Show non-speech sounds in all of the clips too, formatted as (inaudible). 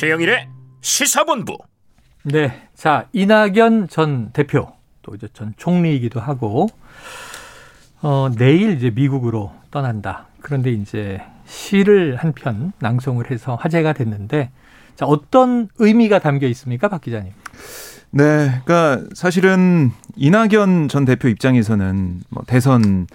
최영일의 시사본부. 네. 자, 이낙연 전 대표, 또 이제 전 총리이기도 하고, 어, 내일 이제 미국으로 떠난다. 그런데 이제 시를 한 편 낭송을 해서 화제가 됐는데, 자, 어떤 의미가 담겨 있습니까, 박 기자님? 네, 그러니까 사실은 이낙연 전 대표 입장에서는 뭐 대선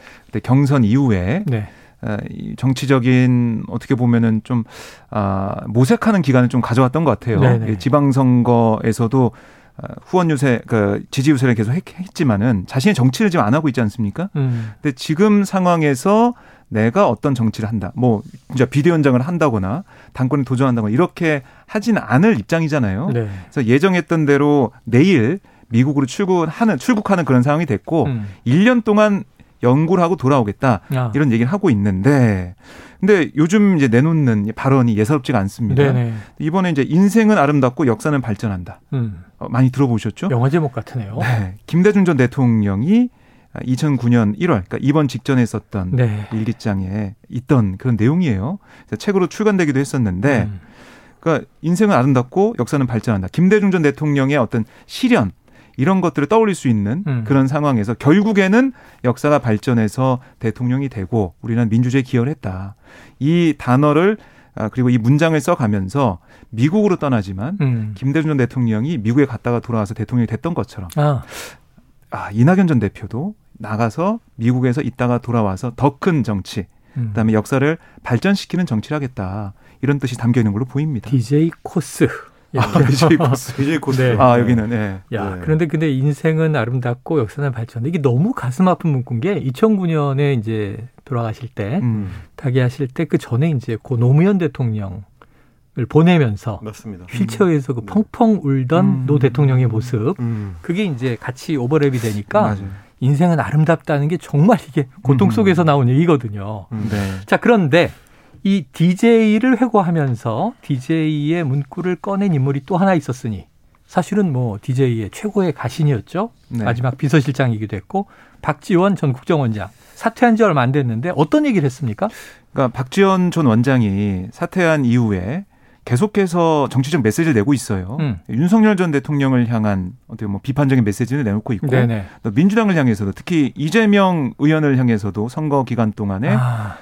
경선 이후에 네. 아, 정치적인 어떻게 보면은 좀 아, 모색하는 기간을 좀 가져왔던 것 같아요. 네네. 지방선거에서도 아, 후원 유세, 그 지지 유세를 계속 했지만은 자신의 정치를 지금 안 하고 있지 않습니까? 음. 근데 지금 상황에서 내가 어떤 정치를 한다, 뭐 진짜 비대위원장을 한다거나 당권에 도전한다거나 이렇게 하지는 않을 입장이잖아요. 네. 그래서 예정했던 대로 내일 미국으로 출국하는 출국하는 그런 상황이 됐고 음. 1년 동안 연구를 하고 돌아오겠다 아. 이런 얘기를 하고 있는데 근데 요즘 이제 내놓는 발언이 예사롭지가 않습니다. 네네. 이번에 이제 인생은 아름답고 역사는 발전한다. 음. 어, 많이 들어보셨죠? 영화 제목 같으네요. 네. 김대중 전 대통령이 2009년 1월, 그러니까 이번 직전에 썼던 네. 일기장에 있던 그런 내용이에요. 책으로 출간되기도 했었는데, 음. 그러니까 인생은 아름답고 역사는 발전한다. 김대중 전 대통령의 어떤 시련 이런 것들을 떠올릴 수 있는 음. 그런 상황에서 결국에는 역사가 발전해서 대통령이 되고 우리는 민주주의에 기여를 했다. 이 단어를 아, 그리고 이 문장을 써가면서 미국으로 떠나지만 음. 김대중 전 대통령이 미국에 갔다가 돌아와서 대통령이 됐던 것처럼 아. 아 이낙연 전 대표도 나가서 미국에서 있다가 돌아와서 더 큰 정치, 음. 그다음에 역사를 발전시키는 정치를 하겠다. 이런 뜻이 담겨 있는 걸로 보입니다. DJ 코스. 아, DJ 코스. DJ 코스. 네. 아, 여기는, 네. 야, 네. 그런데 근데 인생은 아름답고 역사는 발전. 이게 너무 가슴 아픈 문구인 게 2009년에 이제 돌아가실 때, 음. 타계하실 때 그 전에 이제 고 노무현 대통령 을 보내면서 맞습니다. 휠체어에서 그 음. 펑펑 울던 음. 노 대통령의 모습 음. 그게 이제 같이 오버랩이 되니까 맞아요. 인생은 아름답다는 게 정말 이게 고통 음. 속에서 나온 얘기거든요. 음. 네. 자, 그런데 이 DJ를 회고하면서 DJ의 문구를 꺼낸 인물이 또 하나 있었으니 사실은 뭐 DJ의 최고의 가신이었죠. 네. 마지막 비서실장이기도 했고 박지원 전 국정원장 사퇴한 지 얼마 안 됐는데 어떤 얘기를 했습니까? 그러니까 박지원 전 원장이 사퇴한 이후에 계속해서 정치적 메시지를 내고 있어요. 음. 윤석열 전 대통령을 향한 어떻게 뭐 비판적인 메시지를 내놓고 있고 네네. 또 민주당을 향해서도 특히 이재명 의원을 향해서도 선거 기간 동안에 아.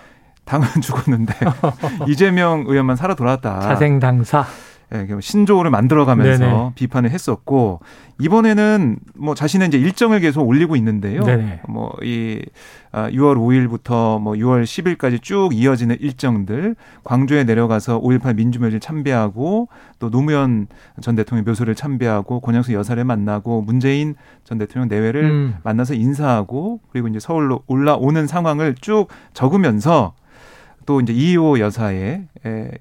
당은 (laughs) 죽었는데 (laughs) 이재명 의원만 살아 돌아왔다. 자생 당사. 예, 신조어를 만들어가면서 네네. 비판을 했었고 이번에는 뭐 자신의 이제 일정을 계속 올리고 있는데요. 뭐 이 6월 아, 5일부터 뭐 6월 10일까지 쭉 이어지는 일정들 광주에 내려가서 5.18 민주묘지를 참배하고 또 노무현 전 대통령 묘소를 참배하고 권영수 여사를 만나고 문재인 전 대통령 내외를 음. 만나서 인사하고 그리고 이제 서울로 올라오는 상황을 쭉 적으면서 또 이제 이호 여사의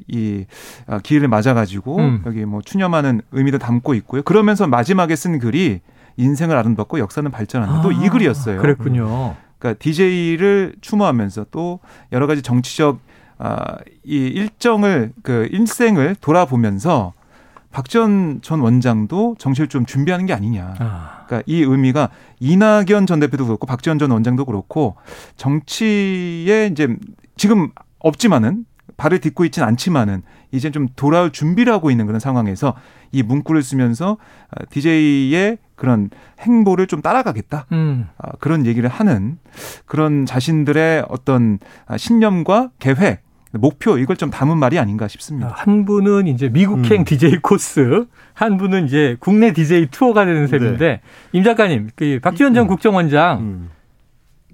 이 아, 기회를 맞아가지고 음. 여기 뭐 추념하는 의미도 담고 있고요. 그러면서 마지막에 쓴 글이 인생을 아름답고 역사는 발전한다. 아, 또이 글이었어요. 그랬군요. 그러니까 DJ를 추모하면서 또 여러 가지 정치적 아, 이 일정을 그 일생을 돌아보면서 박지원 전 원장도 정치를 좀 준비하는 게 아니냐. 아. 그러니까 이 의미가 이낙연 전 대표도 그렇고 박지원 전 원장도 그렇고 정치에 이제 지금 없지만은 발을 딛고 있지는 않지만은 이제 좀 돌아올 준비를 하고 있는 그런 상황에서 이 문구를 쓰면서 DJ의 아, 그런 행보를 좀 따라가겠다. 음. 아, 그런 얘기를 하는 그런 자신들의 어떤 아, 신념과 계획 목표 이걸 좀 담은 말이 아닌가 싶습니다. 한 분은 이제 미국행 음. DJ 코스, 한 분은 이제 국내 DJ 투어가 되는 셈인데 네. 임 작가님, 그 박지원 전 음. 국정원장 음.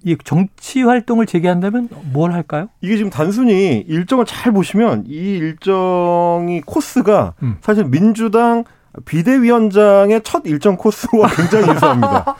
이 정치 활동을 재개한다면 뭘 할까요? 이게 지금 단순히 일정을 잘 보시면 이 일정이 코스가 음. 사실 민주당 비대위원장의 첫 일정 코스와 (laughs) 굉장히 유사합니다.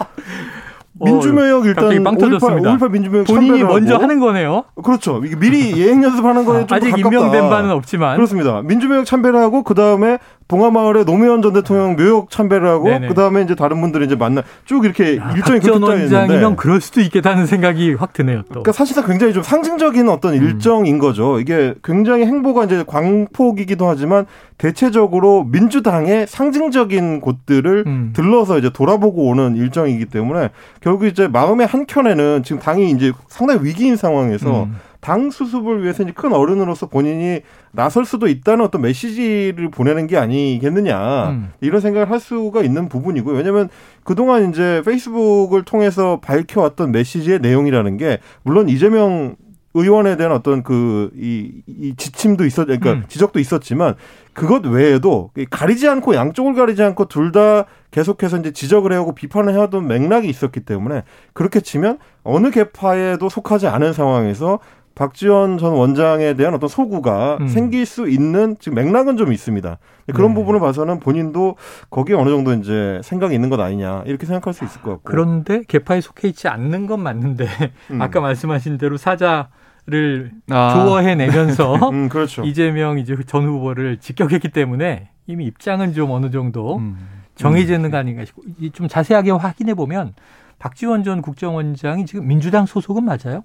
어, 민주명역 일단 5.18, 민주명역 본인이 먼저 하는 거네요. 그렇죠. 미리 예행 연습하는 거에 (laughs) 좀 아직 가깝다. 임명된 바는 없지만 그렇습니다. 민주명역 참배를 하고 그 다음에 봉화마을에 노무현 전 대통령 묘역 참배를 하고 그 다음에 이제 다른 분들이 이제 만나 쭉 이렇게 야, 일정이 짜여 있는데 그럴 수도 있겠다는 생각이 확 드네요. 또. 그러니까 사실상 굉장히 좀 상징적인 어떤 음. 일정인 거죠. 이게 굉장히 행보가 이제 광폭이기도 하지만 대체적으로 민주당의 상징적인 곳들을 음. 들러서 이제 돌아보고 오는 일정이기 때문에 결국 이제 마음의 한 켠에는 지금 당이 이제 상당히 위기인 상황에서 음. 당 수습을 위해서 이제 큰 어른으로서 본인이 나설 수도 있다는 어떤 메시지를 보내는 게 아니겠느냐 음. 이런 생각을 할 수가 있는 부분이고요. 왜냐하면 그동안 이제 페이스북을 통해서 밝혀왔던 메시지의 내용이라는 게 물론 이재명 의원에 대한 어떤 그, 이, 이 지침도 있었, 그러니까 음. 지적도 있었지만 그것 외에도 가리지 않고 양쪽을 가리지 않고 둘 다 계속해서 이제 지적을 해오고 비판을 해왔던 맥락이 있었기 때문에 그렇게 치면 어느 개파에도 속하지 않은 상황에서 박지원 전 원장에 대한 어떤 소구가 음. 생길 수 있는 지금 맥락은 좀 있습니다. 그런 네. 부분을 봐서는 본인도 거기에 어느 정도 이제 생각이 있는 것 아니냐 이렇게 생각할 수 있을 것 같고. 그런데 개파에 속해 있지 않는 건 맞는데 음. (laughs) 아까 말씀하신 대로 사자 를 아. 조어해내면서 (laughs) 음, 그렇죠. 이재명 이제 전 후보를 직격했기 때문에 이미 입장은 좀 어느 정도 음. 정해지는 거 아닌가 싶고 좀 자세하게 확인해 보면 박지원 전 국정원장이 지금 민주당 소속은 맞아요?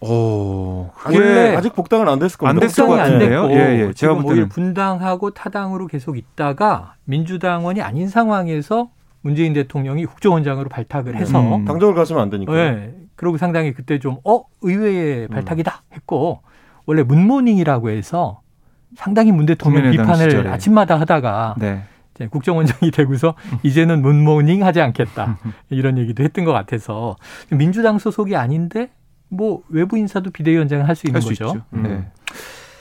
어, 원래 아직 복당은 안 됐을 겁니다. 안 됐을 것 같은데요. 예, 예. 제가 볼 때는 분당하고 타당으로 계속 있다가 민주당원이 아닌 상황에서 문재인 대통령이 국정원장으로 발탁을 해서 음. 당정을 가시면 안 되니까. 네. 그리고 상당히 그때 좀 어 의외의 음. 발탁이다 했고 원래 문모닝이라고 해서 상당히 문 대통령 비판을 시절에. 아침마다 하다가 네. 이제 국정원장이 (laughs) 되고서 음. 이제는 문모닝 하지 않겠다 (laughs) 이런 얘기도 했던 것 같아서 민주당 소속이 아닌데 뭐 외부 인사도 비대위원장을 할 수 있는 할 거죠. 음. 네.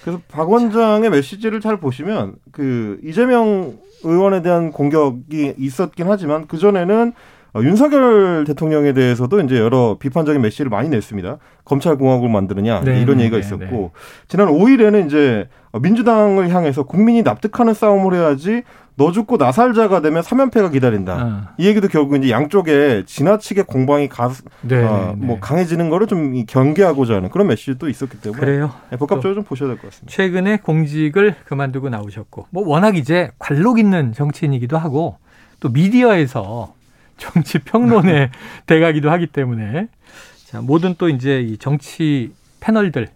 그래서 박 원장의 메시지를 잘 보시면 그 이재명 의원에 대한 공격이 있었긴 하지만 그 전에는 어, 윤석열 대통령에 대해서도 이제 여러 비판적인 메시지를 많이 냈습니다. 검찰공화국을 만드느냐 네, 이런 얘기가 네, 있었고 네. 지난 5일에는 이제 민주당을 향해서 국민이 납득하는 싸움을 해야지 너 죽고 나 살자가 되면 사면패가 기다린다. 아. 이 얘기도 결국 이제 양쪽에 지나치게 공방이 가, 네, 어, 뭐 네. 강해지는 거를 좀 경계하고자 하는 그런 메시지도 있었기 때문에 그래요. 네, 복합적으로 좀 보셔야 될 것 같습니다. 최근에 공직을 그만두고 나오셨고 뭐 워낙 이제 관록 있는 정치인이기도 하고 또 미디어에서 정치 평론의 (laughs) 대가기도 하기 때문에 자, 모든 또 이제 이 정치 패널들,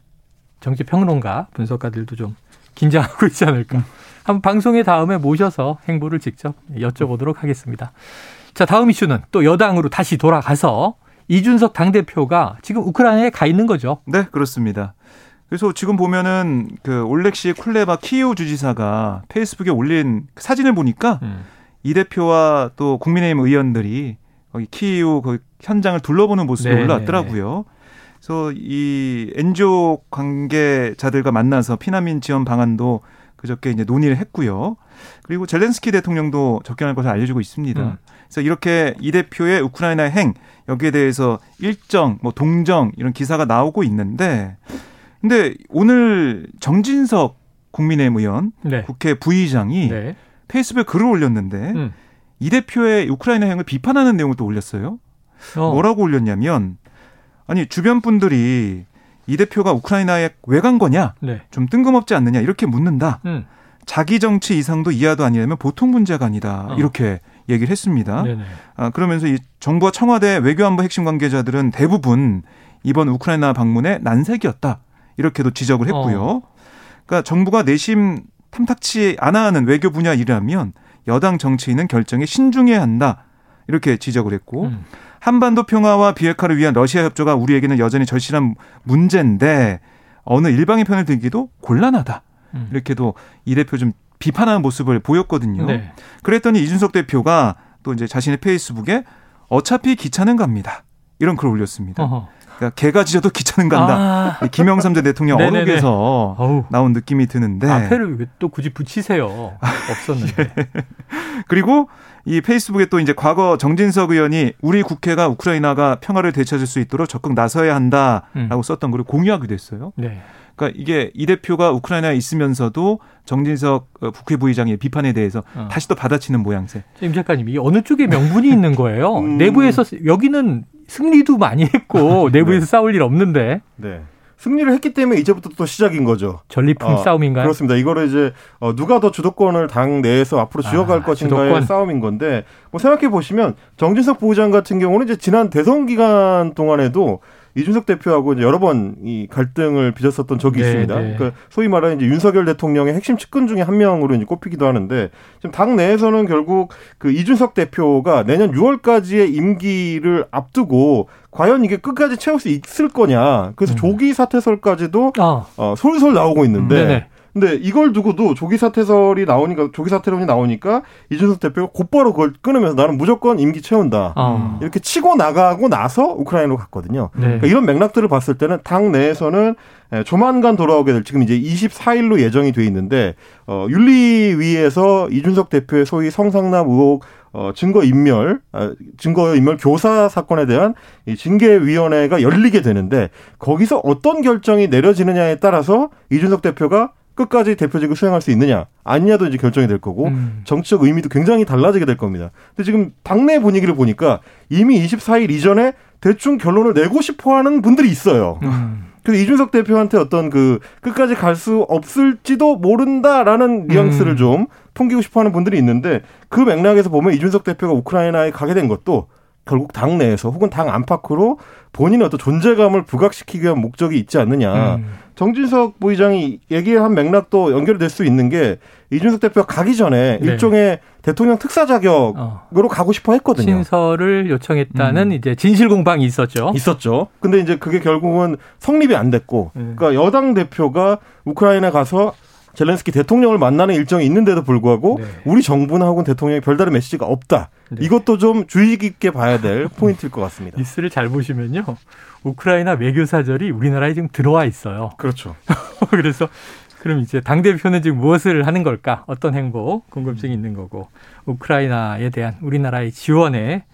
정치 평론가, 분석가들도 좀 긴장하고 (laughs) 있지 않을까. 한번 방송의 다음에 모셔서 행보를 직접 여쭤보도록 하겠습니다. 자, 다음 이슈는 또 여당으로 다시 돌아가서 이준석 당대표가 지금 우크라이나에 가 있는 거죠. 네, 그렇습니다. 그래서 지금 보면은 그 올렉시 쿨레바 키이우 주지사가 페이스북에 올린 사진을 보니까 음. 이 대표와 또 국민의힘 의원들이 거기 키이우 그 현장을 둘러보는 모습이 네, 올라왔더라고요. 네. 그래서 이 엔조 관계자들과 만나서 피난민 지원 방안도 그저께 이제 논의를 했고요. 그리고 젤렌스키 대통령도 접견할 것을 알려주고 있습니다. 음. 그래서 이렇게 이 대표의 우크라이나 행 여기에 대해서 일정, 뭐 동정 이런 기사가 나오고 있는데, 근데 오늘 정진석 국민의힘 의원 네. 국회 부의장이 네. 페이스북에 글을 올렸는데 음. 이 대표의 우크라이나 행을 비판하는 내용을 또 올렸어요. 어. 뭐라고 올렸냐면 아니 주변 분들이 이 대표가 우크라이나에 왜 간 거냐? 네. 좀 뜬금없지 않느냐? 이렇게 묻는다. 음. 자기 정치 이상도 이하도 아니라면 보통 문제가 아니다. 어. 이렇게 얘기를 했습니다. 아, 그러면서 이 정부와 청와대 외교안보 핵심 관계자들은 대부분 이번 우크라이나 방문에 난색이었다. 이렇게도 지적을 했고요. 어. 그러니까 정부가 내심 탐탁치 않아 하는 외교 분야 일이라면 여당 정치인은 결정에 신중해야 한다. 이렇게 지적을 했고 음. 한반도 평화와 비핵화를 위한 러시아 협조가 우리에게는 여전히 절실한 문제인데 어느 일방의 편을 들기도 곤란하다. 음. 이렇게도 이 대표 좀 비판하는 모습을 보였거든요. 네. 그랬더니 이준석 대표가 또 이제 자신의 페이스북에 어차피 기차는 갑니다. 이런 글을 올렸습니다. 어허. 그러니까 개가 짖어도 기차는 간다. 아. 김영삼 전 대통령 언록에서 나온 느낌이 드는데 앞에를 왜 또 굳이 붙이세요? 없었는데. (laughs) 예. 그리고 이 페이스북에 또 이제 과거 정진석 의원이 우리 국회가 우크라이나가 평화를 되찾을 수 있도록 적극 나서야 한다라고 음. 썼던 글을 공유하기도 했어요. 네. 그러니까 이게 이 대표가 우크라이나에 있으면서도 정진석 어, 국회 부의장의 비판에 대해서 어. 다시 또 받아치는 모양새. 임 작가님, 이 어느 쪽에 명분이 있는 거예요? 음. 내부에서 여기는 승리도 많이 했고 (laughs) 내부에서 네. 싸울 일 없는데. 네. 승리를 했기 때문에 이제부터 또 시작인 거죠. 전리품 어, 싸움인가요? 그렇습니다. 이거를 이제 어, 누가 더 주도권을 당 내에서 앞으로 쥐어갈 아, 것인가의 주도권. 싸움인 건데 뭐 생각해 보시면 정진석 부의장 같은 경우는 이제 지난 대선 기간 동안에도 이준석 대표하고 여러 번 이 갈등을 빚었었던 적이 네, 있습니다. 네. 그러니까 소위 말하는 이제 윤석열 대통령의 핵심 측근 중에 한 명으로 이제 꼽히기도 하는데 지금 당 내에서는 결국 그 이준석 대표가 내년 6월까지의 임기를 앞두고 과연 이게 끝까지 채울 수 있을 거냐. 그래서 음. 조기 사퇴설까지도 아. 어, 솔솔 나오고 있는데 음, 근데 이걸 두고도 조기 사퇴설이 나오니까 조기 사퇴론이 나오니까 이준석 대표가 곧바로 그걸 끊으면서 나는 무조건 임기 채운다 어. 이렇게 치고 나가고 나서 우크라이나로 갔거든요. 네. 그러니까 이런 맥락들을 봤을 때는 당 내에서는 예, 조만간 돌아오게 될 지금 이제 24일로 예정이 돼 있는데 어 윤리위에서 이준석 대표의 소위 성상납 의혹 어, 증거 인멸, 아, 증거 인멸 교사 사건에 대한 이 징계위원회가 열리게 되는데 거기서 어떤 결정이 내려지느냐에 따라서 이준석 대표가 끝까지 대표직을 수행할 수 있느냐 아니냐도 이제 결정이 될 거고 음. 정치적 의미도 굉장히 달라지게 될 겁니다. 근데 지금 당내 분위기를 보니까 이미 24일 이전에 대충 결론을 내고 싶어하는 분들이 있어요. 음. 그래서 이준석 대표한테 어떤 그 끝까지 갈 수 없을지도 모른다라는 뉘앙스를 음. 좀 풍기고 싶어하는 분들이 있는데 그 맥락에서 보면 이준석 대표가 우크라이나에 가게 된 것도 결국 당 내에서 혹은 당 안팎으로 본인의 어떤 존재감을 부각시키기 위한 목적이 있지 않느냐. 음. 정진석 부의장이 얘기한 맥락도 연결이 될수 있는 게 이준석 대표가 가기 전에 네. 일종의 대통령 특사 자격으로 어. 가고 싶어 했거든요. 신설을 요청했다는 음. 이제 진실 공방이 있었죠. 있었죠. 근데 이제 그게 결국은 성립이 안 됐고, 네. 그러니까 여당 대표가 우크라이나 가서 젤렌스키 대통령을 만나는 일정이 있는데도 불구하고 네. 우리 정부나 혹은 대통령이 별다른 메시지가 없다. 네. 이것도 좀 주의 깊게 봐야 될 포인트일 것 같습니다. 뉴스를 잘 보시면요. 우크라이나 외교 사절이 우리나라에 지금 들어와 있어요. 그렇죠. (laughs) 그래서 그럼 이제 당대표는 지금 무엇을 하는 걸까? 어떤 행보? 궁금증이 있는 거고. 우크라이나에 대한 우리나라의 지원에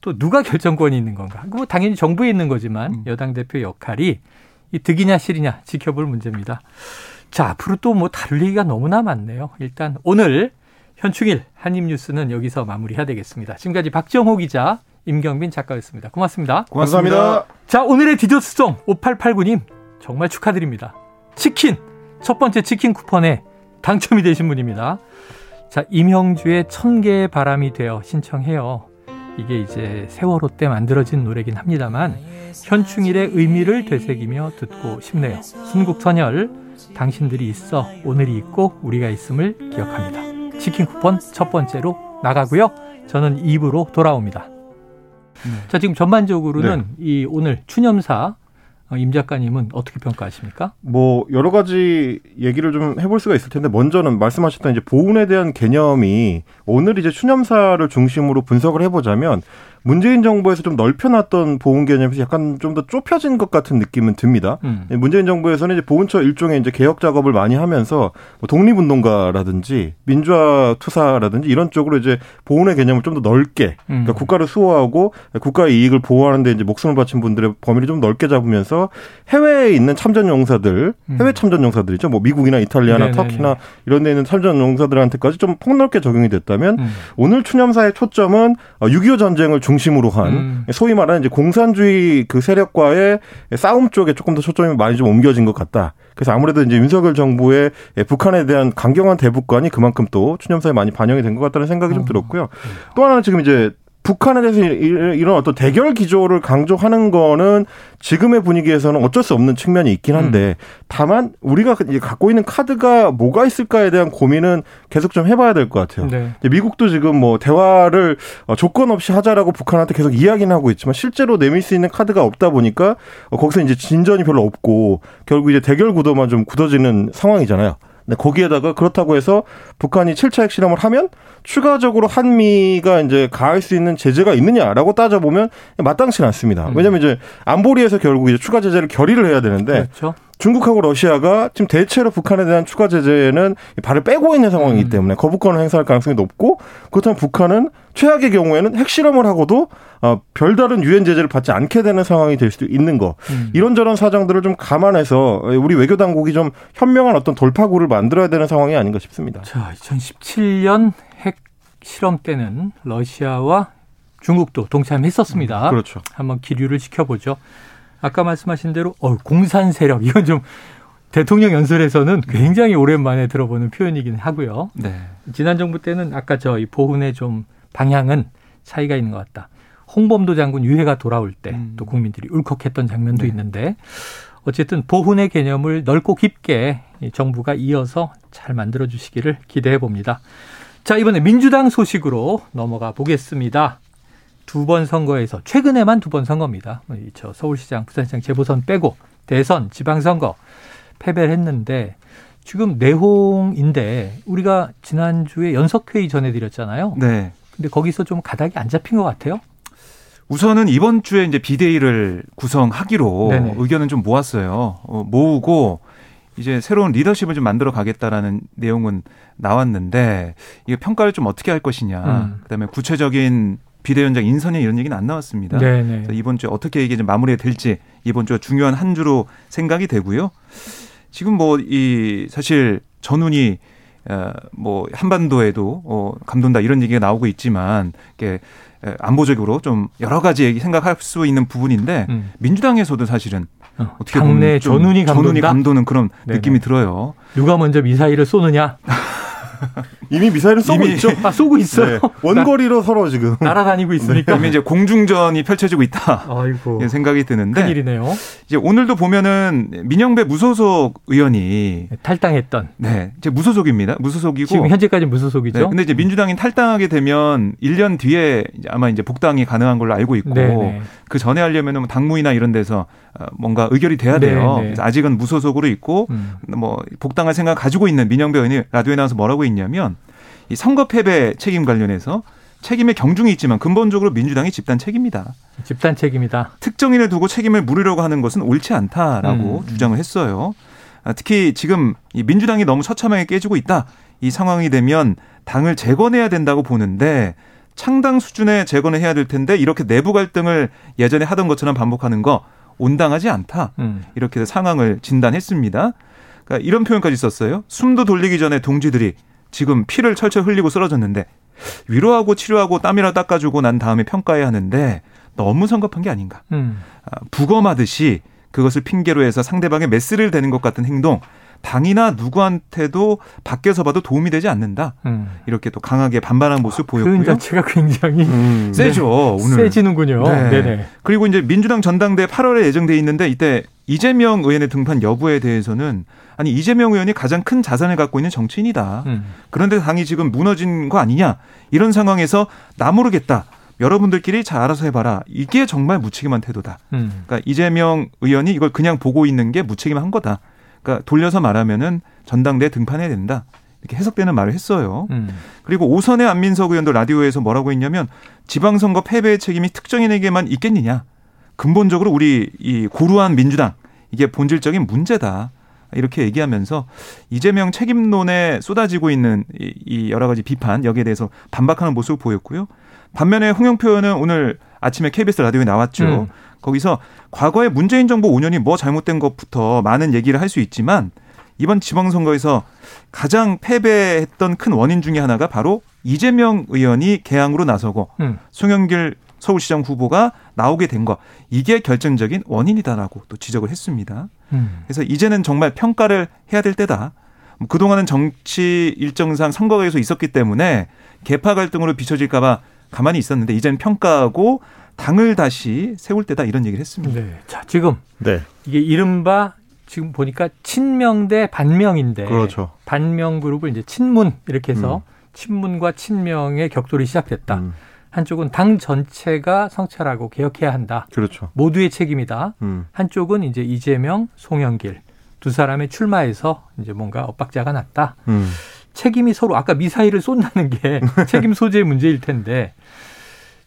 또 누가 결정권이 있는 건가? 뭐 당연히 정부에 있는 거지만 음. 여당 대표 역할이 이 득이냐 실이냐 지켜볼 문제입니다. 자, 앞으로 또 뭐 다룰 얘기가 너무나 많네요. 일단 오늘 현충일 한입뉴스는 여기서 마무리해야 되겠습니다. 지금까지 박정호 기자, 임경빈 작가였습니다. 고맙습니다. 고맙습니다. 자, 오늘의 디저트송 5889님 정말 축하드립니다. 치킨 첫 번째 치킨 쿠폰에 당첨이 되신 분입니다. 자, 임형주의 천 개의 바람이 되어 신청해요. 이게 이제 세월호 때 만들어진 노래긴 합니다만 현충일의 의미를 되새기며 듣고 싶네요. 순국 선열 당신들이 있어 오늘이 있고 우리가 있음을 기억합니다. 치킨 쿠폰 첫 번째로 나가고요. 저는 2부로 돌아옵니다. 네. 자, 지금 전반적으로는 네. 이 오늘 추념사 어, 임 작가님은 어떻게 평가하십니까? 뭐 여러 가지 얘기를 좀 해볼 수가 있을 텐데 먼저는 말씀하셨던 이제 보훈에 대한 개념이 오늘 이제 추념사를 중심으로 분석을 해보자면 문재인 정부에서 좀 넓혀놨던 보훈 개념에서 약간 좀 더 좁혀진 것 같은 느낌은 듭니다. 음. 문재인 정부에서는 이제 보훈처 일종의 이제 개혁 작업을 많이 하면서 뭐 독립운동가라든지 민주화 투사라든지 이런 쪽으로 이제 보훈의 개념을 좀 더 넓게 그러니까 음. 국가를 수호하고 국가의 이익을 보호하는데 이제 목숨을 바친 분들의 범위를 좀 넓게 잡으면서 해외에 있는 참전 용사들, 음. 해외 참전 용사들이죠. 뭐 미국이나 이탈리아나 네네네. 터키나 이런 데 있는 참전 용사들한테까지 좀 폭넓게 적용이 됐다면 음. 오늘 추념사의 초점은 6.25 전쟁을 중심으로 한 음. 소위 말하는 이제 공산주의 그 세력과의 싸움 쪽에 조금 더 초점이 많이 좀 옮겨진 것 같다. 그래서 아무래도 이제 윤석열 정부의 북한에 대한 강경한 대북관이 그만큼 또 추념사에 많이 반영이 된 것 같다는 생각이 좀 음. 들었고요. 또 하나는 지금 이제 북한에 대해서 이런 어떤 대결 기조를 강조하는 거는 지금의 분위기에서는 어쩔 수 없는 측면이 있긴 한데 음. 다만 우리가 갖고 있는 카드가 뭐가 있을까에 대한 고민은 계속 좀 해봐야 될 것 같아요. 네. 미국도 지금 뭐 대화를 어, 조건 없이 하자라고 북한한테 계속 이야기는 하고 있지만 실제로 내밀 수 있는 카드가 없다 보니까 어, 거기서 이제 진전이 별로 없고 결국 이제 대결 구도만 좀 굳어지는 상황이잖아요. 네, 거기에다가 그렇다고 해서 북한이 7차 핵실험을 하면 추가적으로 한미가 이제 가할 수 있는 제재가 있느냐라고 따져보면 마땅치 않습니다. 음. 왜냐하면 이제 안보리에서 결국 이제 추가 제재를 결의를 해야 되는데 그렇죠. 중국하고 러시아가 지금 대체로 북한에 대한 추가 제재는 발을 빼고 있는 상황이기 음. 때문에 거부권을 행사할 가능성이 높고 그렇다면 북한은 최악의 경우에는 핵실험을 하고도 어, 별다른 유엔 제재를 받지 않게 되는 상황이 될 수도 있는 거 음. 이런저런 사정들을 좀 감안해서 우리 외교 당국이 좀 현명한 어떤 돌파구를 만들어야 되는 상황이 아닌가 싶습니다. 자, 2017년 핵 실험 때는 러시아와 중국도 동참했었습니다. 음, 그렇죠. 한번 기류를 지켜보죠. 아까 말씀하신 대로 어, 공산 세력 이건 좀 대통령 연설에서는 굉장히 오랜만에 들어보는 표현이긴 하고요. 네. 지난 정부 때는 아까 저 이 보훈의 좀 방향은 차이가 있는 것 같다. 홍범도 장군 유해가 돌아올 때또 음. 국민들이 울컥했던 장면도 네. 있는데 어쨌든 보훈의 개념을 넓고 깊게 정부가 이어서 잘 만들어 주시기를 기대해 봅니다. 자, 이번에 민주당 소식으로 넘어가 보겠습니다. 두 번 선거에서 최근에만 두 번 선거입니다. 저 서울시장, 부산시장 재보선 빼고 대선, 지방선거 패배를 했는데 지금 내홍인데 우리가 지난주에 연석회의 전해드렸잖아요. 네. 근데 거기서 좀 가닥이 안 잡힌 것 같아요. 우선은 이번 주에 이제 비대위를 구성하기로 네네. 의견은 좀 모았어요. 어, 모으고 이제 새로운 리더십을 좀 만들어 가겠다라는 내용은 나왔는데 이게 평가를 좀 어떻게 할 것이냐. 음. 그다음에 구체적인 비대위원장 인선이 이런 얘기는 안 나왔습니다. 그래서 이번 주에 어떻게 이게 좀 마무리가 될지 이번 주가 중요한 한 주로 생각이 되고요. 지금 뭐 이 사실 전운이 어, 뭐 한반도에도 어 감돈다 이런 얘기가 나오고 있지만 이게 안보적으로 좀 여러 가지 생각할 수 있는 부분인데 음. 민주당에서도 사실은 어, 떻게 보면 전운이 감돈다? 전운이 감도는 그런 네네. 느낌이 들어요. 누가 먼저 미사일을 쏘느냐? (laughs) (laughs) 이미 미사일은 쏘고 이미, 있죠. (laughs) 아, 쏘고 있어요. 네. 원거리로 서로 지금 (laughs) 날아다니고 있으니까. 네. 이미 이제 공중전이 펼쳐지고 있다. 아이고. 생각이 드는데. 큰일이네요. 이제 오늘도 보면은 민영배 무소속 의원이 네, 탈당했던. 네. 이제 무소속입니다. 무소속이고 지금 현재까지 무소속이죠. 네. 근데 이제 민주당이 탈당하게 되면 1년 뒤에 아마 이제 복당이 가능한 걸로 알고 있고 네네. 네. 그 전에 하려면은 뭐 당무이나 이런 데서 어, 뭔가 의결이 돼야 돼요. 아직은 무소속으로 있고 음. 뭐 복당할 생각 가지고 있는 민영배 의원이 라디오에 나와서 뭐라고 있냐면 이 선거 패배 책임 관련해서 책임의 경중이 있지만 근본적으로 민주당이 집단 책임이다. 집단 책임이다. 특정인을 두고 책임을 물으려고 하는 것은 옳지 않다라고 음. 주장을 했어요. 아, 특히 지금 이 민주당이 너무 처참하게 깨지고 있다. 이 상황이 되면 당을 재건해야 된다고 보는데 창당 수준의 재건을 해야 될 텐데 이렇게 내부 갈등을 예전에 하던 것처럼 반복하는 거 온당하지 않다. 음. 이렇게 상황을 진단했습니다. 그러니까 이런 표현까지 썼어요. 숨도 돌리기 전에 동지들이 지금 피를 철철 흘리고 쓰러졌는데 위로하고 치료하고 땀이라 닦아주고 난 다음에 평가해야 하는데 너무 성급한 게 아닌가. 음. 아, 부검하듯이 그것을 핑계로 해서 상대방의 메스를 대는 것 같은 행동 당이나 누구한테도 밖에서 봐도 도움이 되지 않는다. 음. 이렇게 또 강하게 반발한 모습 아, 보였고요. 그 자체가 굉장히 음. 세죠. 네. 오늘 세지는군요. 네. 네네. 그리고 이제 민주당 전당대 8월에 예정돼 있는데 이때 이재명 의원의 등판 여부에 대해서는 아니 이재명 의원이 가장 큰 자산을 갖고 있는 정치인이다. 음. 그런데 당이 지금 무너진 거 아니냐 이런 상황에서 나 모르겠다. 여러분들끼리 잘 알아서 해봐라. 이게 정말 무책임한 태도다. 음. 그러니까 이재명 의원이 이걸 그냥 보고 있는 게 무책임한 거다. 그러니까 돌려서 말하면은 전당대에 등판해야 된다. 이렇게 해석되는 말을 했어요. 음. 그리고 오선의 안민석 의원도 라디오에서 뭐라고 했냐면 지방선거 패배의 책임이 특정인에게만 있겠느냐. 근본적으로 우리 이 고루한 민주당 이게 본질적인 문제다. 이렇게 얘기하면서 이재명 책임론에 쏟아지고 있는 이 여러 가지 비판 여기에 대해서 반박하는 모습을 보였고요. 반면에 홍영표 의원은 오늘 아침에 KBS 라디오에 나왔죠. 음. 거기서 과거에 문재인 정부 5년이 뭐 잘못된 것부터 많은 얘기를 할 수 있지만 이번 지방선거에서 가장 패배했던 큰 원인 중의 하나가 바로 이재명 의원이 개항으로 나서고 음. 송영길 서울시장 후보가 나오게 된 것 이게 결정적인 원인이다라고 또 지적을 했습니다. 음. 그래서 이제는 정말 평가를 해야 될 때다. 뭐 그동안은 정치 일정상 선거에서 있었기 때문에 개파 갈등으로 비춰질까봐 가만히 있었는데 이제는 평가하고 당을 다시 세울 때다 이런 얘기를 했습니다. 네. 자, 지금 네. 이게 이른바 지금 보니까 친명 대 반명인데 그렇죠. 반명 그룹을 이제 친문 이렇게 해서 음. 친문과 친명의 격돌이 시작됐다. 음. 한쪽은 당 전체가 성찰하고 개혁해야 한다. 그렇죠. 모두의 책임이다. 음. 한쪽은 이제 이재명, 송영길 두 사람의 출마에서 이제 뭔가 엇박자가 났다. 음. 책임이 서로 아까 미사일을 쏜다는 게 (laughs) 책임 소재의 문제일 텐데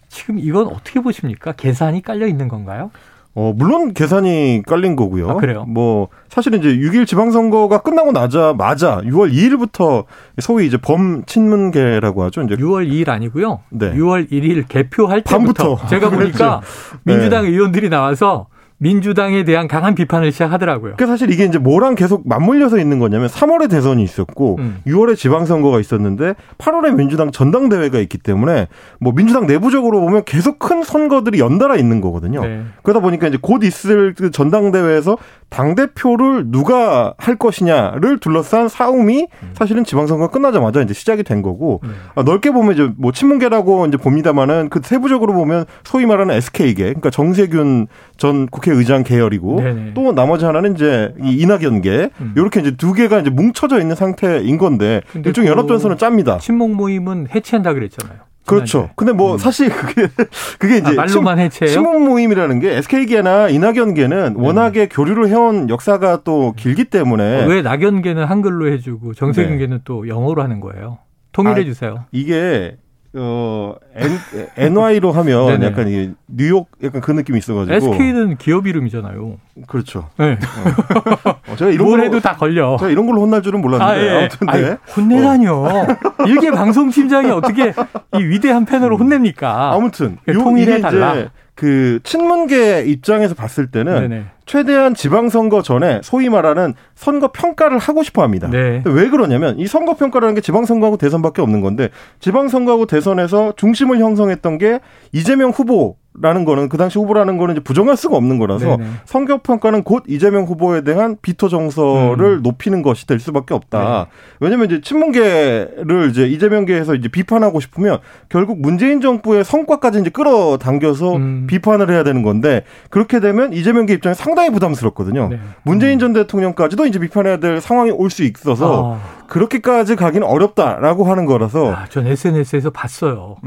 지금 이건 어떻게 보십니까? 계산이 깔려 있는 건가요? 어, 물론 계산이 깔린 거고요. 아, 그래요? 뭐, 사실은 이제 6일 지방선거가 끝나고 나자마자 6월 2일부터 소위 이제 범친문계라고 하죠. 이제 6월 2일 아니고요. 네. 6월 1일 개표할 때부터 밤부터. 제가 (laughs) 보니까 그렇죠. 민주당 네. 의원들이 나와서 민주당에 대한 강한 비판을 시작하더라고요. 그 사실 이게 이제 뭐랑 계속 맞물려서 있는 거냐면 3월에 대선이 있었고 음. 6월에 지방선거가 있었는데 8월에 민주당 전당대회가 있기 때문에 뭐 민주당 내부적으로 보면 계속 큰 선거들이 연달아 있는 거거든요. 네. 그러다 보니까 이제 곧 있을 그 전당대회에서 당 대표를 누가 할 것이냐를 둘러싼 싸움이 음. 사실은 지방선거 끝나자마자 이제 시작이 된 거고 네. 아, 넓게 보면 이제 뭐 친문계라고 이제 봅니다만은 그 세부적으로 보면 소위 말하는 SK계 그러니까 정세균 전 국회 의장 계열이고 네네. 또 나머지 하나는 이제 이 이낙연계 음. 이렇게 이제 두 개가 이제 뭉쳐져 있는 상태인 건데 일종 연합전선은 짭니다. 친목 모임은 해체한다 그랬잖아요. 그렇죠. 근데 뭐 음. 사실 그게 (laughs) 그게 이제 아, 말로만 해체요 친목 모임이라는 게 SK계나 이낙연계는 네. 워낙에 교류를 해온 역사가 또 길기 때문에 왜 낙연계는 한글로 해주고 정세균계는 네. 또 영어로 하는 거예요? 통일해 아, 주세요. 이게 어 N, NY로 하면. 약간 이 뉴욕 약간 그 느낌이 있어가지고 SK는 기업 이름이잖아요. 그렇죠. 네. 어. 어, 제가 이런 걸 해도 다 걸려. 제가 이런 걸로 혼날 줄은 몰랐는데 아, 예. 아무튼 네. 혼내다뇨. 어. (laughs) 일개 방송팀장이 어떻게 이 위대한 패널을 혼냅니까? 아무튼 요, 통일해 달라. 그 친문계 입장에서 봤을 때는 네네. 최대한 지방선거 전에 소위 말하는 선거 평가를 하고 싶어 합니다. 네. 왜 그러냐면 이 선거 평가라는 게 지방선거하고 대선밖에 없는 건데 지방선거하고 대선에서 중심을 형성했던 게 이재명 후보 라는 거는 그 당시 후보라는 거는 이제 부정할 수가 없는 거라서 네네. 선거 평가는 곧 이재명 후보에 대한 비토 정서를 음. 높이는 것이 될 수밖에 없다. 네. 왜냐면 이제 친문계를 이제 이재명계에서 이제 비판하고 싶으면 결국 문재인 정부의 성과까지 이제 끌어당겨서 음. 비판을 해야 되는 건데 그렇게 되면 이재명계 입장에 상당히 부담스럽거든요. 네. 문재인 전 대통령까지도 이제 비판해야 될 상황이 올 수 있어서 아. 그렇게까지 가기는 어렵다라고 하는 거라서 아, 전 SNS에서 봤어요.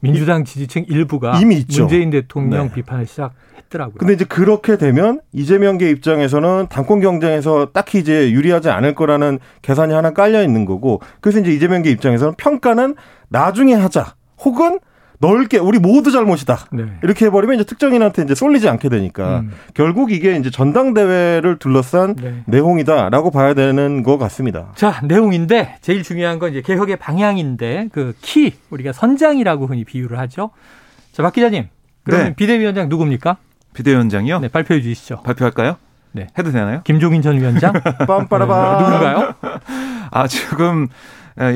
음. 민주당 지지층 일부가 이미 있죠. 문재인 대통령 네. 비판을 시작했더라고요. 근데 이제 그렇게 되면 이재명계 입장에서는 당권 경쟁에서 딱히 이제 유리하지 않을 거라는 계산이 하나 깔려 있는 거고 그래서 이제 이재명계 입장에서는 평가는 나중에 하자. 혹은 넓게 우리 모두 잘못이다. 네. 이렇게 해버리면 이제 특정인한테 이제 쏠리지 않게 되니까 음. 결국 이게 이제 전당대회를 둘러싼 네. 내용이다라고 봐야 되는 것 같습니다. 자 내용인데 제일 중요한 건 이제 개혁의 방향인데 그 키 우리가 선장이라고 흔히 비유를 하죠. 자 박 기자님 그러면 네. 비대위원장 누굽니까? 비대위원장이요? 네 발표해 주시죠. 발표할까요? 네 해도 되나요? 김종인 전 위원장. (laughs) 빰빠라바 네, 누군가요? 아 지금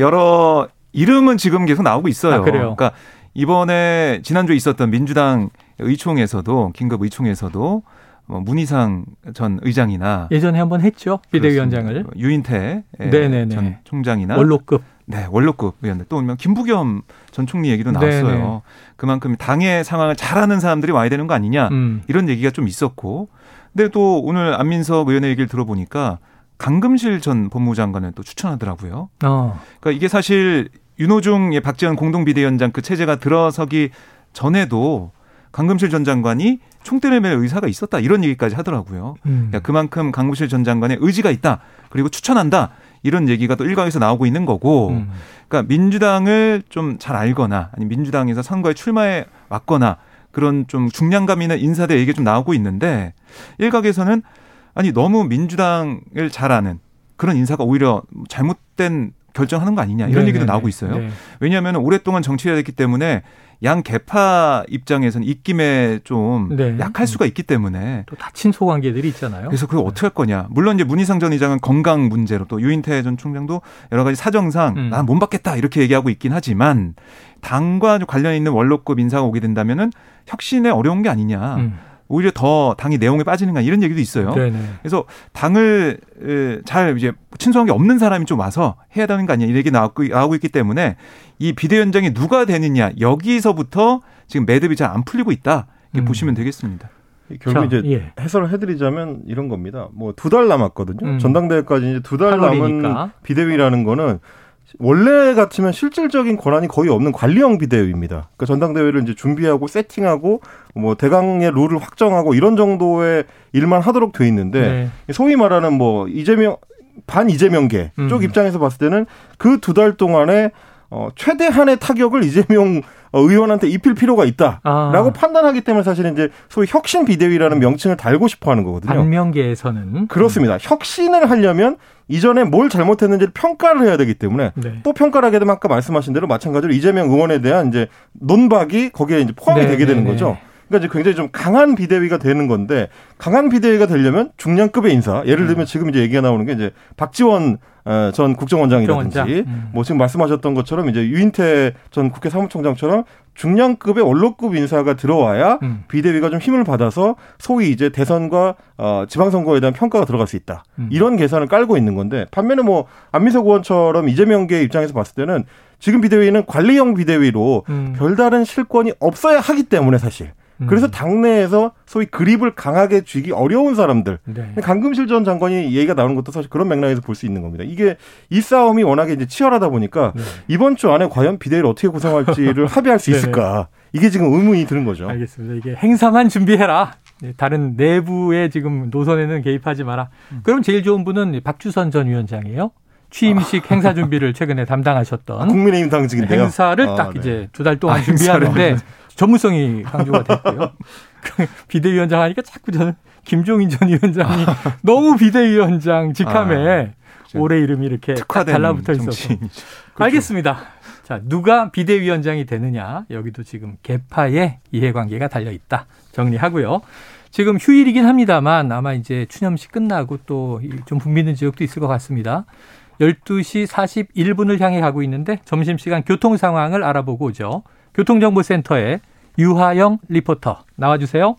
여러 이름은 지금 계속 나오고 있어요. 아, 그래요. 그러니까 이번에 지난주에 있었던 민주당 의총에서도 긴급 의총에서도 뭐 문희상 전 의장이나 예전에 한번 했죠 비대위원장을 유인태 네네네. 전 총장이나 원로급 네 원로급 의원들 또 오면 김부겸 전 총리 얘기도 나왔어요 네네. 그만큼 당의 상황을 잘 아는 사람들이 와야 되는 거 아니냐 음. 이런 얘기가 좀 있었고 근데 또 오늘 안민석 의원의 얘기를 들어보니까 강금실 전 법무장관을 또 추천하더라고요. 어. 그러니까 이게 사실 윤호중 박지원 공동비대위원장 그 체제가 들어서기 전에도 강금실 전 장관이 총대를 맬 의사가 있었다 이런 얘기까지 하더라고요. 음. 그러니까 그만큼 강금실 전 장관의 의지가 있다 그리고 추천한다 이런 얘기가 또 일각에서 나오고 있는 거고. 음. 그러니까 민주당을 좀 잘 알거나 아니 민주당에서 선거에 출마해 왔거나 그런 좀 중량감 있는 인사들 얘기 좀 나오고 있는데 일각에서는 아니 너무 민주당을 잘 아는 그런 인사가 오히려 잘못된 결정하는 거 아니냐 이런 네네네. 얘기도 나오고 있어요. 네. 왜냐하면 오랫동안 정치를 했기 때문에 양 개파 입장에서는 입김에 좀 네. 약할 수가 있기 때문에 또 다친 소관계들이 있잖아요. 그래서 그걸 어떻게 할 거냐. 물론 이제 문희상 전 의장은 건강 문제로 또 유인태 전 총장도 여러 가지 사정상 음. 난못 받겠다 이렇게 얘기하고 있긴 하지만 당과 관련 있는 원로급 인사가 오게 된다면은 혁신에 어려운 게 아니냐. 음. 오히려 더 당이 내용에 빠지는 가 이런 얘기도 있어요. 네네. 그래서 당을 잘 이제 친소한 게 없는 사람이 좀 와서 해야 되는 거 아니냐 이런 얘기 나오고, 나오고 있기 때문에 이 비대위원장이 누가 되느냐 여기서부터 지금 매듭이 잘 안 풀리고 있다 이렇게 음. 보시면 되겠습니다. 결국 자, 이제 예. 해설을 해드리자면 이런 겁니다. 뭐 두 달 남았거든요. 음. 전당대회까지 이제 두 달 남은 비대위라는 거는 원래 같으면 실질적인 권한이 거의 없는 관리형 비대위입니다. 그러니까 전당대회를 이제 준비하고 세팅하고 뭐 대강의 룰을 확정하고 이런 정도의 일만 하도록 돼 있는데 네. 소위 말하는 뭐 이재명 반 이재명계 음. 쪽 입장에서 봤을 때는 그 두 달 동안에 어 최대한의 타격을 이재명 어, 의원한테 입힐 필요가 있다라고 아. 판단하기 때문에 사실은 이제 소위 혁신 비대위라는 명칭을 달고 싶어 하는 거거든요. 반명계에서는 그렇습니다. 혁신을 하려면 이전에 뭘 잘못했는지를 평가를 해야 되기 때문에 네. 또 평가를 하게 되면 아까 말씀하신 대로 마찬가지로 이재명 의원에 대한 이제 논박이 거기에 이제 포함이 네, 되게 되는 네, 네. 거죠. 그러니까 이제 굉장히 좀 강한 비대위가 되는 건데 강한 비대위가 되려면 중량급의 인사 예를 들면 음. 지금 이제 얘기가 나오는 게 이제 박지원 어, 전 국정원장이라든지 국정원장. 음. 뭐 지금 말씀하셨던 것처럼 이제 유인태 전 국회 사무총장처럼 중량급의 원로급 인사가 들어와야 음. 비대위가 좀 힘을 받아서 소위 이제 대선과 어, 지방선거에 대한 평가가 들어갈 수 있다. 음. 이런 계산을 깔고 있는 건데 반면에 뭐 안민석 의원처럼 이재명계 입장에서 봤을 때는 지금 비대위는 관리형 비대위로 음. 별다른 실권이 없어야 하기 때문에 사실 음. 그래서 당내에서 소위 그립을 강하게 쥐기 어려운 사람들. 네. 강금실 전 장관이 얘기가 나오는 것도 사실 그런 맥락에서 볼 수 있는 겁니다. 이게 이 싸움이 워낙에 이제 치열하다 보니까 네. 이번 주 안에 과연 비대위를 어떻게 구성할지를 (laughs) 합의할 수 있을까. 이게 지금 의문이 드는 거죠. 알겠습니다. 이게 행사만 준비해라. 네, 다른 내부의 지금 노선에는 개입하지 마라. 음. 그럼 제일 좋은 분은 박주선 전 위원장이에요. 취임식 아. 행사 (laughs) 준비를 최근에 담당하셨던 국민의힘 당직인데요. 행사를 아, 딱 네. 이제 두 달 동안 아, 준비하는데 (laughs) 전문성이 강조가 됐고요. (laughs) 비대위원장 하니까 자꾸 저는 김종인 전 위원장이 (laughs) 너무 비대위원장 직함에 아, 올해 이름이 이렇게 달라붙어 있어서. 그렇죠. 알겠습니다. 자, 누가 비대위원장이 되느냐. 여기도 지금 개파의 이해관계가 달려 있다. 정리하고요. 지금 휴일이긴 합니다만 아마 이제 추념식 끝나고 또 좀 붐비는 지역도 있을 것 같습니다. 12시 41분을 향해 가고 있는데 점심시간 교통 상황을 알아보고 오죠. 교통정보센터에 유하영 리포터 나와주세요.